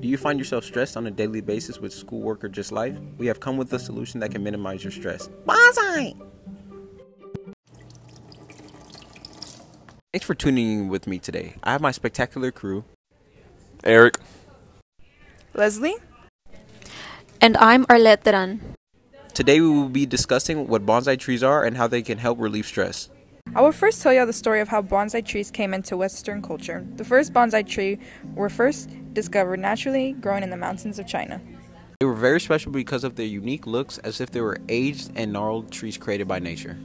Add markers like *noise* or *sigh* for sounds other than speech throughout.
Do you find yourself stressed on a daily basis with schoolwork or just life? We have come with a solution that can minimize your stress. Bonsai! Thanks for tuning in with me today. I have my spectacular crew Eric. Leslie? And I'm Arlette Teran. Today we will be discussing what bonsai trees are and how they can help relieve stress. I will first tell you the story of how bonsai trees came into Western culture. The first bonsai tree were first discovered naturally growing in the mountains of China. They were very special because of their unique looks as if they were aged and gnarled trees created by nature.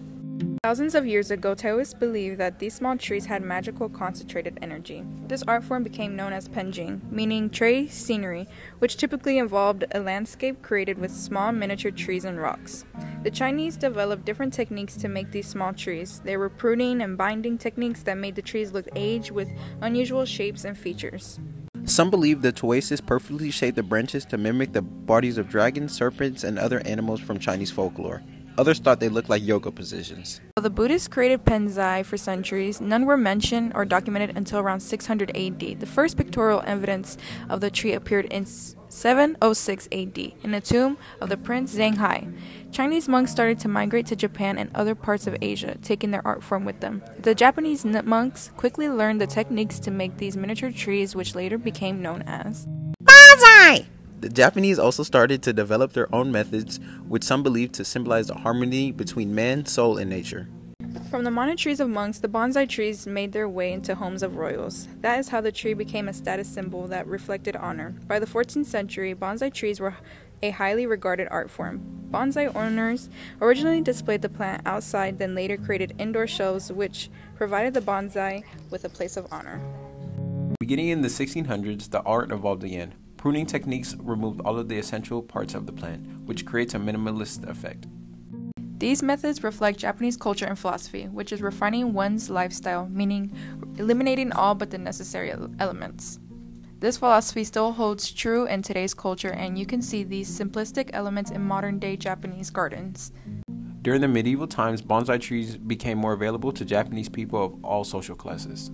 Thousands of years ago, Taoists believed that these small trees had magical concentrated energy. This art form became known as penjing, meaning tray scenery, which typically involved a landscape created with small miniature trees and rocks. The Chinese developed different techniques to make these small trees. There were pruning and binding techniques that made the trees look aged with unusual shapes and features. Some believe the Taoists perfectly shaped the branches to mimic the bodies of dragons, serpents, and other animals from Chinese folklore. Others thought they looked like yoga positions. While the Buddhists created Penzai for centuries, none were mentioned or documented until around 600 AD. The first pictorial evidence of the tree appeared in 706 AD in the tomb of the prince Zhang Huai. Chinese monks started to migrate to Japan and other parts of Asia, taking their art form with them. The Japanese monks quickly learned the techniques to make these miniature trees, which later became known as bonsai. The Japanese also started to develop their own methods, which some believe to symbolize the harmony between man, soul, and nature. From the monasteries of monks, the bonsai trees made their way into homes of royals. That is how the tree became a status symbol that reflected honor. By the 14th century, bonsai trees were a highly regarded art form. Bonsai owners originally displayed the plant outside, then later created indoor shelves which provided the bonsai with a place of honor. Beginning in the 1600s, the art evolved again. Pruning techniques removed all of the essential parts of the plant, which creates a minimalist effect. These methods reflect Japanese culture and philosophy, which is refining one's lifestyle, meaning eliminating all but the necessary elements. This philosophy still holds true in today's culture, and you can see these simplistic elements in modern day Japanese gardens. During the medieval times, bonsai trees became more available to Japanese people of all social classes.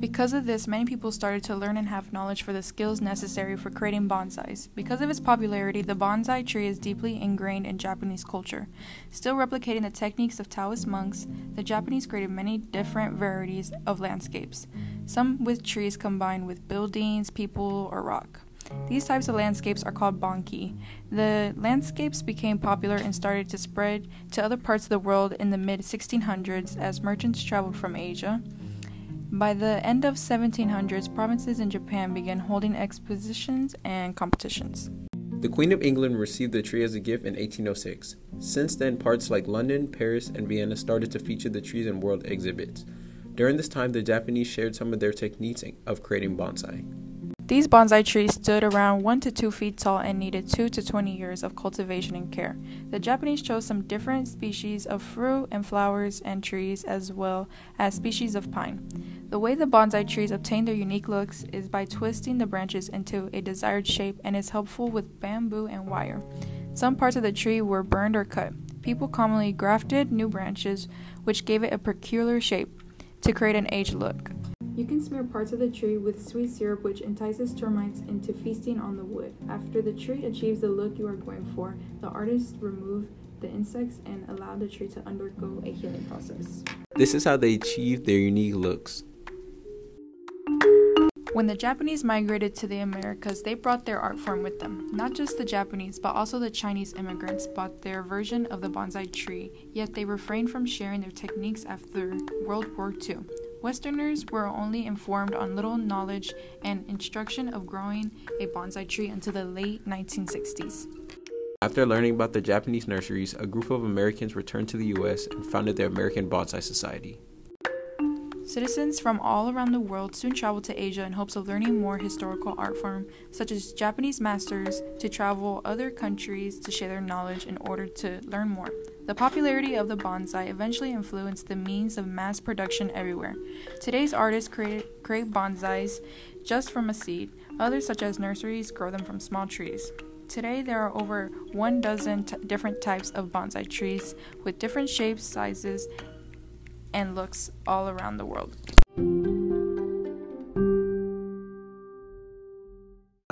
Because of this, many people started to learn and have knowledge for the skills necessary for creating bonsais. Because of its popularity, the bonsai tree is deeply ingrained in Japanese culture. Still replicating the techniques of Taoist monks, the Japanese created many different varieties of landscapes, some with trees combined with buildings, people, or rock. These types of landscapes are called bonkei. The landscapes became popular and started to spread to other parts of the world in the mid 1600s as merchants traveled from Asia. By the end of 1700s, provinces in Japan began holding expositions and competitions. The Queen of England received the tree as a gift in 1806. Since then, parts like London, Paris, and Vienna started to feature the trees in world exhibits. During this time, the Japanese shared some of their techniques of creating bonsai. These bonsai trees stood around 1 to 2 feet tall and needed 2 to 20 years of cultivation and care. The Japanese chose some different species of fruit and flowers and trees as well as species of pine. The way the bonsai trees obtain their unique looks is by twisting the branches into a desired shape and is helpful with bamboo and wire. Some parts of the tree were burned or cut. People commonly grafted new branches, which gave it a peculiar shape to create an aged look. You can smear parts of the tree with sweet syrup, which entices termites into feasting on the wood. After the tree achieves the look you are going for, the artist remove the insects and allow the tree to undergo a healing process. This is how they achieve their unique looks. When the Japanese migrated to the Americas, they brought their art form with them. Not just the Japanese, but also the Chinese immigrants bought their version of the bonsai tree, yet they refrained from sharing their techniques after World War II. Westerners were only informed on little knowledge and instruction of growing a bonsai tree until the late 1960s. After learning about the Japanese nurseries, a group of Americans returned to the US and founded the American Bonsai Society. Citizens from all around the world soon traveled to Asia in hopes of learning more historical art form, such as Japanese masters to travel other countries to share their knowledge in order to learn more. The popularity of the bonsai eventually influenced the means of mass production everywhere. Today's artists create, create bonsais just from a seed. Others, such as nurseries, grow them from small trees. Today, there are over one dozen t- different types of bonsai trees with different shapes, sizes, and looks all around the world.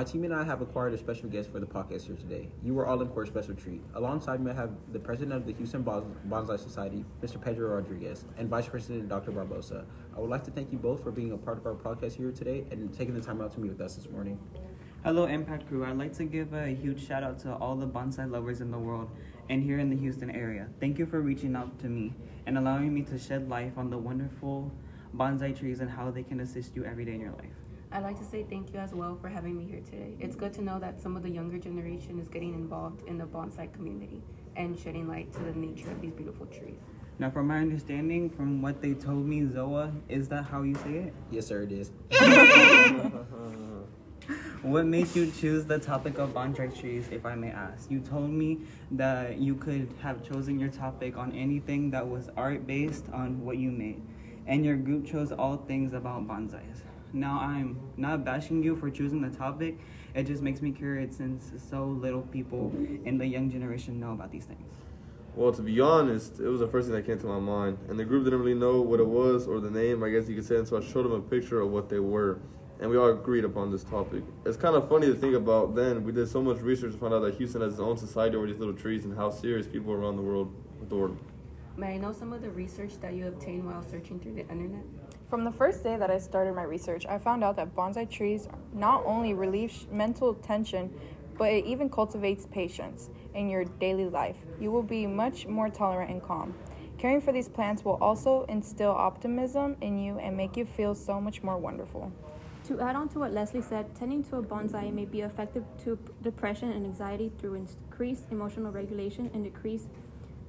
Team and I have acquired a special guest for the podcast here today. You are all in for a special treat. Alongside me, I have the president of the Houston Bonsai Society, Mr. Pedro Rodriguez, and Vice President Dr. Barbosa. I would like to thank you both for being a part of our podcast here today and taking the time out to meet with us this morning. Hello, Impact Crew. I'd like to give a huge shout out to all the bonsai lovers in the world and here in the Houston area. Thank you for reaching out to me and allowing me to shed light on the wonderful bonsai trees and how they can assist you every day in your life. I'd like to say thank you as well for having me here today. It's good to know that some of the younger generation is getting involved in the bonsai community and shedding light to the nature of these beautiful trees. Now, from my understanding, from what they told me, Zoa, is that how you say it? Yes, sir, it is. *laughs* *laughs* what made you choose the topic of bonsai trees, if I may ask? You told me that you could have chosen your topic on anything that was art based on what you made, and your group chose all things about bonsais. Now, I'm not bashing you for choosing the topic, it just makes me curious since so little people in the young generation know about these things. Well, to be honest, it was the first thing that came to my mind. And the group didn't really know what it was or the name, I guess you could say. And so I showed them a picture of what they were. And we all agreed upon this topic. It's kind of funny to think about then. We did so much research to find out that Houston has its own society over these little trees and how serious people around the world adore them. May I know some of the research that you obtained while searching through the internet? From the first day that I started my research, I found out that bonsai trees not only relieve mental tension, but it even cultivates patience in your daily life. You will be much more tolerant and calm. Caring for these plants will also instill optimism in you and make you feel so much more wonderful. To add on to what Leslie said, tending to a bonsai may be effective to depression and anxiety through increased emotional regulation and decreased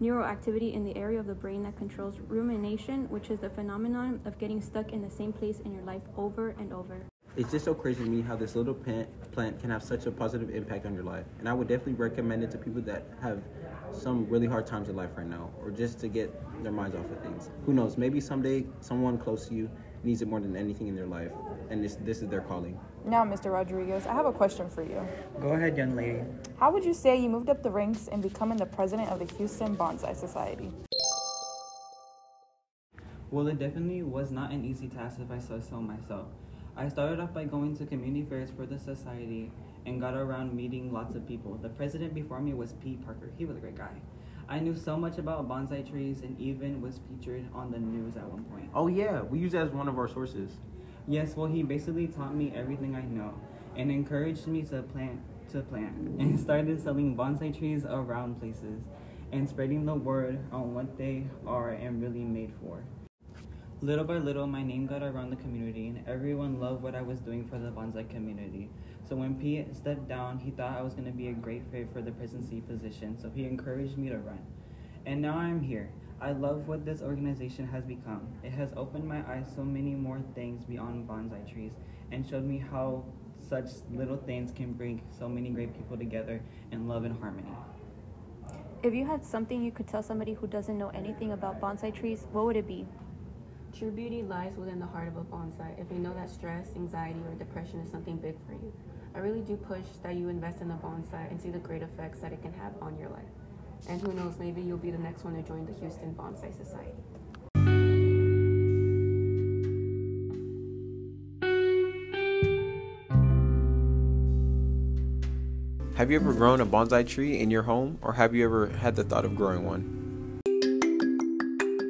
neuroactivity in the area of the brain that controls rumination, which is the phenomenon of getting stuck in the same place in your life over and over. It's just so crazy to me how this little plant, can have such a positive impact on your life. And I would definitely recommend it to people that have some really hard times in life right now, or just to get their minds off of things. Who knows? Maybe someday someone close to you needs it more than anything in their life, and this this is their calling. Now, Mr. Rodriguez, I have a question for you. Go ahead, young lady. How would you say you moved up the ranks in becoming the president of the Houston Bonsai Society? Well, it definitely was not an easy task if I say so myself. I started off by going to community fairs for the society and got around meeting lots of people. The president before me was Pete Parker. He was a great guy. I knew so much about bonsai trees and even was featured on the news at one point. Oh yeah, we use that as one of our sources. Yes, well he basically taught me everything I know and encouraged me to plant to plant *laughs* and started selling bonsai trees around places and spreading the word on what they are and really made for. Little by little, my name got around the community, and everyone loved what I was doing for the bonsai community. So when Pete stepped down, he thought I was going to be a great fit for the presidency position, so he encouraged me to run. And now I'm here. I love what this organization has become. It has opened my eyes so many more things beyond bonsai trees and showed me how such little things can bring so many great people together in love and harmony. If you had something you could tell somebody who doesn't know anything about bonsai trees, what would it be? True beauty lies within the heart of a bonsai. If you know that stress, anxiety, or depression is something big for you, I really do push that you invest in the bonsai and see the great effects that it can have on your life. And who knows, maybe you'll be the next one to join the Houston Bonsai Society. Have you ever grown a bonsai tree in your home, or have you ever had the thought of growing one?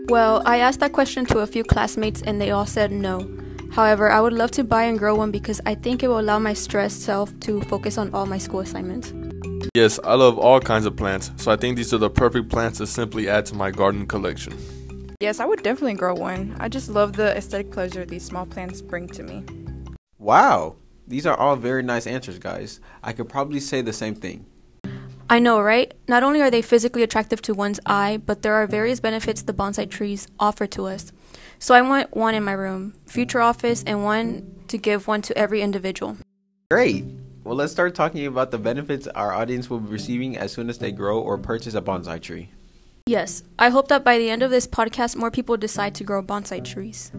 Well, I asked that question to a few classmates and they all said no. However, I would love to buy and grow one because I think it will allow my stressed self to focus on all my school assignments. Yes, I love all kinds of plants, so I think these are the perfect plants to simply add to my garden collection. Yes, I would definitely grow one. I just love the aesthetic pleasure these small plants bring to me. Wow, these are all very nice answers, guys. I could probably say the same thing. I know, right? Not only are they physically attractive to one's eye, but there are various benefits the bonsai trees offer to us. So I want one in my room, future office, and one to give one to every individual. Great! Well, let's start talking about the benefits our audience will be receiving as soon as they grow or purchase a bonsai tree. Yes, I hope that by the end of this podcast, more people decide to grow bonsai trees.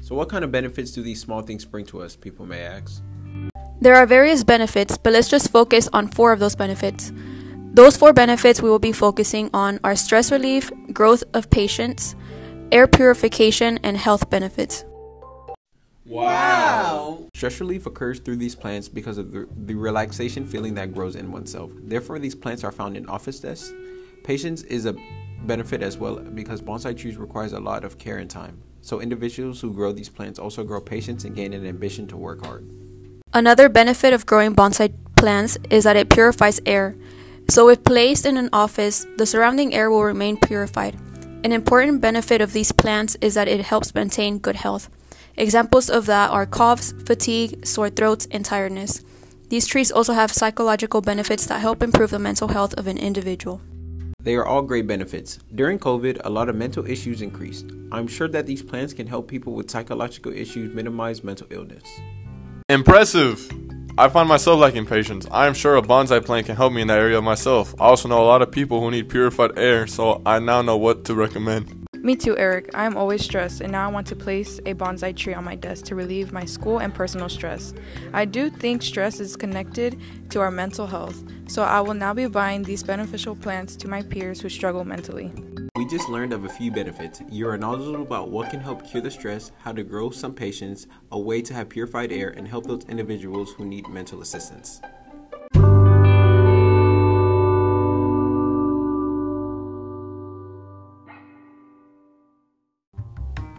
So, what kind of benefits do these small things bring to us, people may ask? There are various benefits, but let's just focus on four of those benefits. Those four benefits we will be focusing on are stress relief, growth of patience, air purification, and health benefits. Wow! Stress relief occurs through these plants because of the, the relaxation feeling that grows in oneself. Therefore, these plants are found in office desks. Patience is a benefit as well because bonsai trees requires a lot of care and time. So individuals who grow these plants also grow patience and gain an ambition to work hard. Another benefit of growing bonsai plants is that it purifies air. So if placed in an office, the surrounding air will remain purified. An important benefit of these plants is that it helps maintain good health. Examples of that are coughs, fatigue, sore throats, and tiredness. These trees also have psychological benefits that help improve the mental health of an individual. They are all great benefits. During COVID, a lot of mental issues increased. I'm sure that these plants can help people with psychological issues minimize mental illness. Impressive! I find myself lacking patience. I am sure a bonsai plant can help me in that area myself. I also know a lot of people who need purified air, so I now know what to recommend. Me too, Eric. I am always stressed, and now I want to place a bonsai tree on my desk to relieve my school and personal stress. I do think stress is connected to our mental health, so I will now be buying these beneficial plants to my peers who struggle mentally. We just learned of a few benefits. You are knowledgeable about what can help cure the stress, how to grow some patience, a way to have purified air, and help those individuals who need mental assistance.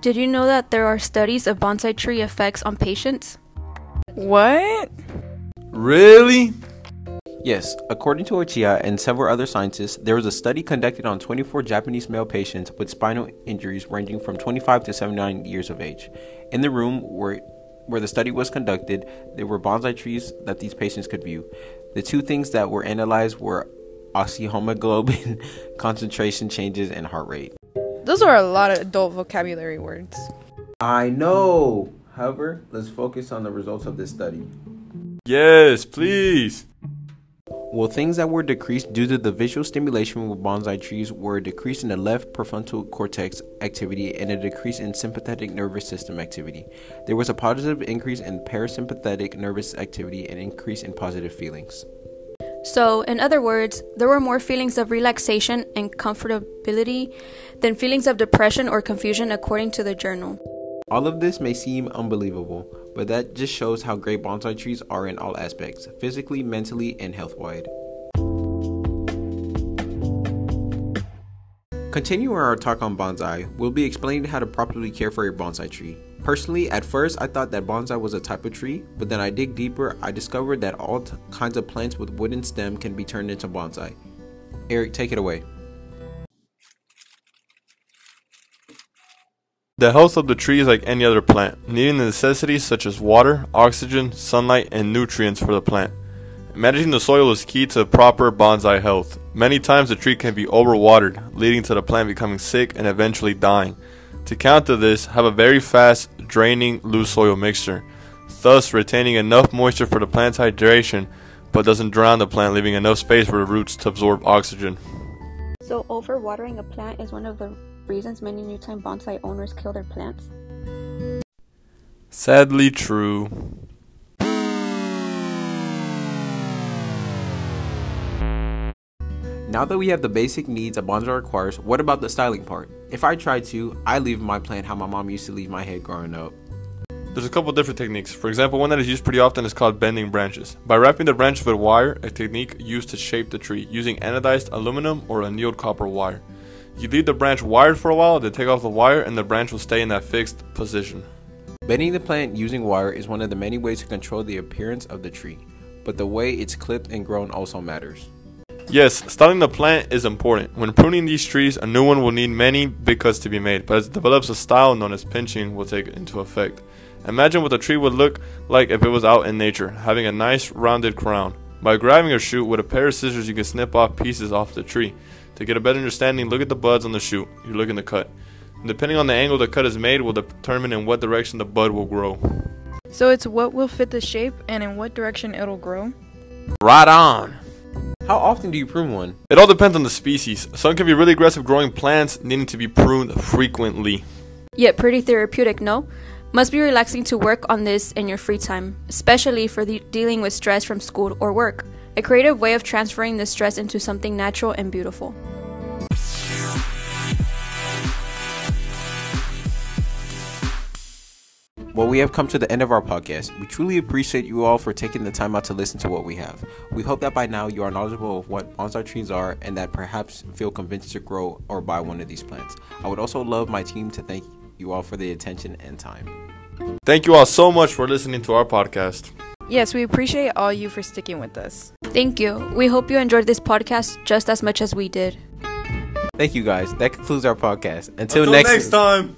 Did you know that there are studies of bonsai tree effects on patients? What? Really? Yes, according to Ochiai and several other scientists, there was a study conducted on 24 Japanese male patients with spinal injuries ranging from 25 to 79 years of age. In the room where where the study was conducted, there were bonsai trees that these patients could view. The two things that were analyzed were oxyhemoglobin *laughs* concentration changes and heart rate. Those are a lot of adult vocabulary words. I know. However, let's focus on the results of this study. Yes, please. Well, things that were decreased due to the visual stimulation with bonsai trees were a decrease in the left prefrontal cortex activity and a decrease in sympathetic nervous system activity. There was a positive increase in parasympathetic nervous activity and increase in positive feelings. So, in other words, there were more feelings of relaxation and comfortability than feelings of depression or confusion, according to the journal. All of this may seem unbelievable, but that just shows how great bonsai trees are in all aspects physically, mentally, and health wide. Continuing our talk on bonsai, we'll be explaining how to properly care for your bonsai tree. Personally, at first I thought that bonsai was a type of tree, but then I dig deeper, I discovered that all kinds of plants with wooden stem can be turned into bonsai. Eric, take it away. The health of the tree is like any other plant, needing the necessities such as water, oxygen, sunlight, and nutrients for the plant. Managing the soil is key to proper bonsai health. Many times the tree can be overwatered, leading to the plant becoming sick and eventually dying. To counter this, have a very fast draining loose soil mixture, thus retaining enough moisture for the plant's hydration, but doesn't drown the plant, leaving enough space for the roots to absorb oxygen. So, overwatering a plant is one of the reasons many new time bonsai owners kill their plants? Sadly true. Now that we have the basic needs a bonsai requires, what about the styling part? If I try to, I leave my plant how my mom used to leave my head growing up. There's a couple different techniques. For example, one that is used pretty often is called bending branches. By wrapping the branches with wire, a technique used to shape the tree, using anodized aluminum or annealed copper wire. You leave the branch wired for a while, then take off the wire, and the branch will stay in that fixed position. Bending the plant using wire is one of the many ways to control the appearance of the tree, but the way it's clipped and grown also matters. Yes, styling the plant is important. When pruning these trees, a new one will need many big cuts to be made, but as it develops a style known as pinching will take into effect. Imagine what the tree would look like if it was out in nature, having a nice rounded crown. By grabbing a shoot with a pair of scissors, you can snip off pieces off the tree. To get a better understanding, look at the buds on the shoot you're looking to cut. And depending on the angle the cut is made will determine in what direction the bud will grow. So it's what will fit the shape and in what direction it'll grow? Right on! How often do you prune one? It all depends on the species. Some can be really aggressive growing plants, needing to be pruned frequently. Yet pretty therapeutic, no? Must be relaxing to work on this in your free time, especially for the dealing with stress from school or work. A creative way of transferring the stress into something natural and beautiful. Well, we have come to the end of our podcast. We truly appreciate you all for taking the time out to listen to what we have. We hope that by now you are knowledgeable of what bonsai trees are and that perhaps feel convinced to grow or buy one of these plants. I would also love my team to thank you all for the attention and time. Thank you all so much for listening to our podcast. Yes, we appreciate all you for sticking with us. Thank you. We hope you enjoyed this podcast just as much as we did. Thank you guys. That concludes our podcast. Until, Until next, next time.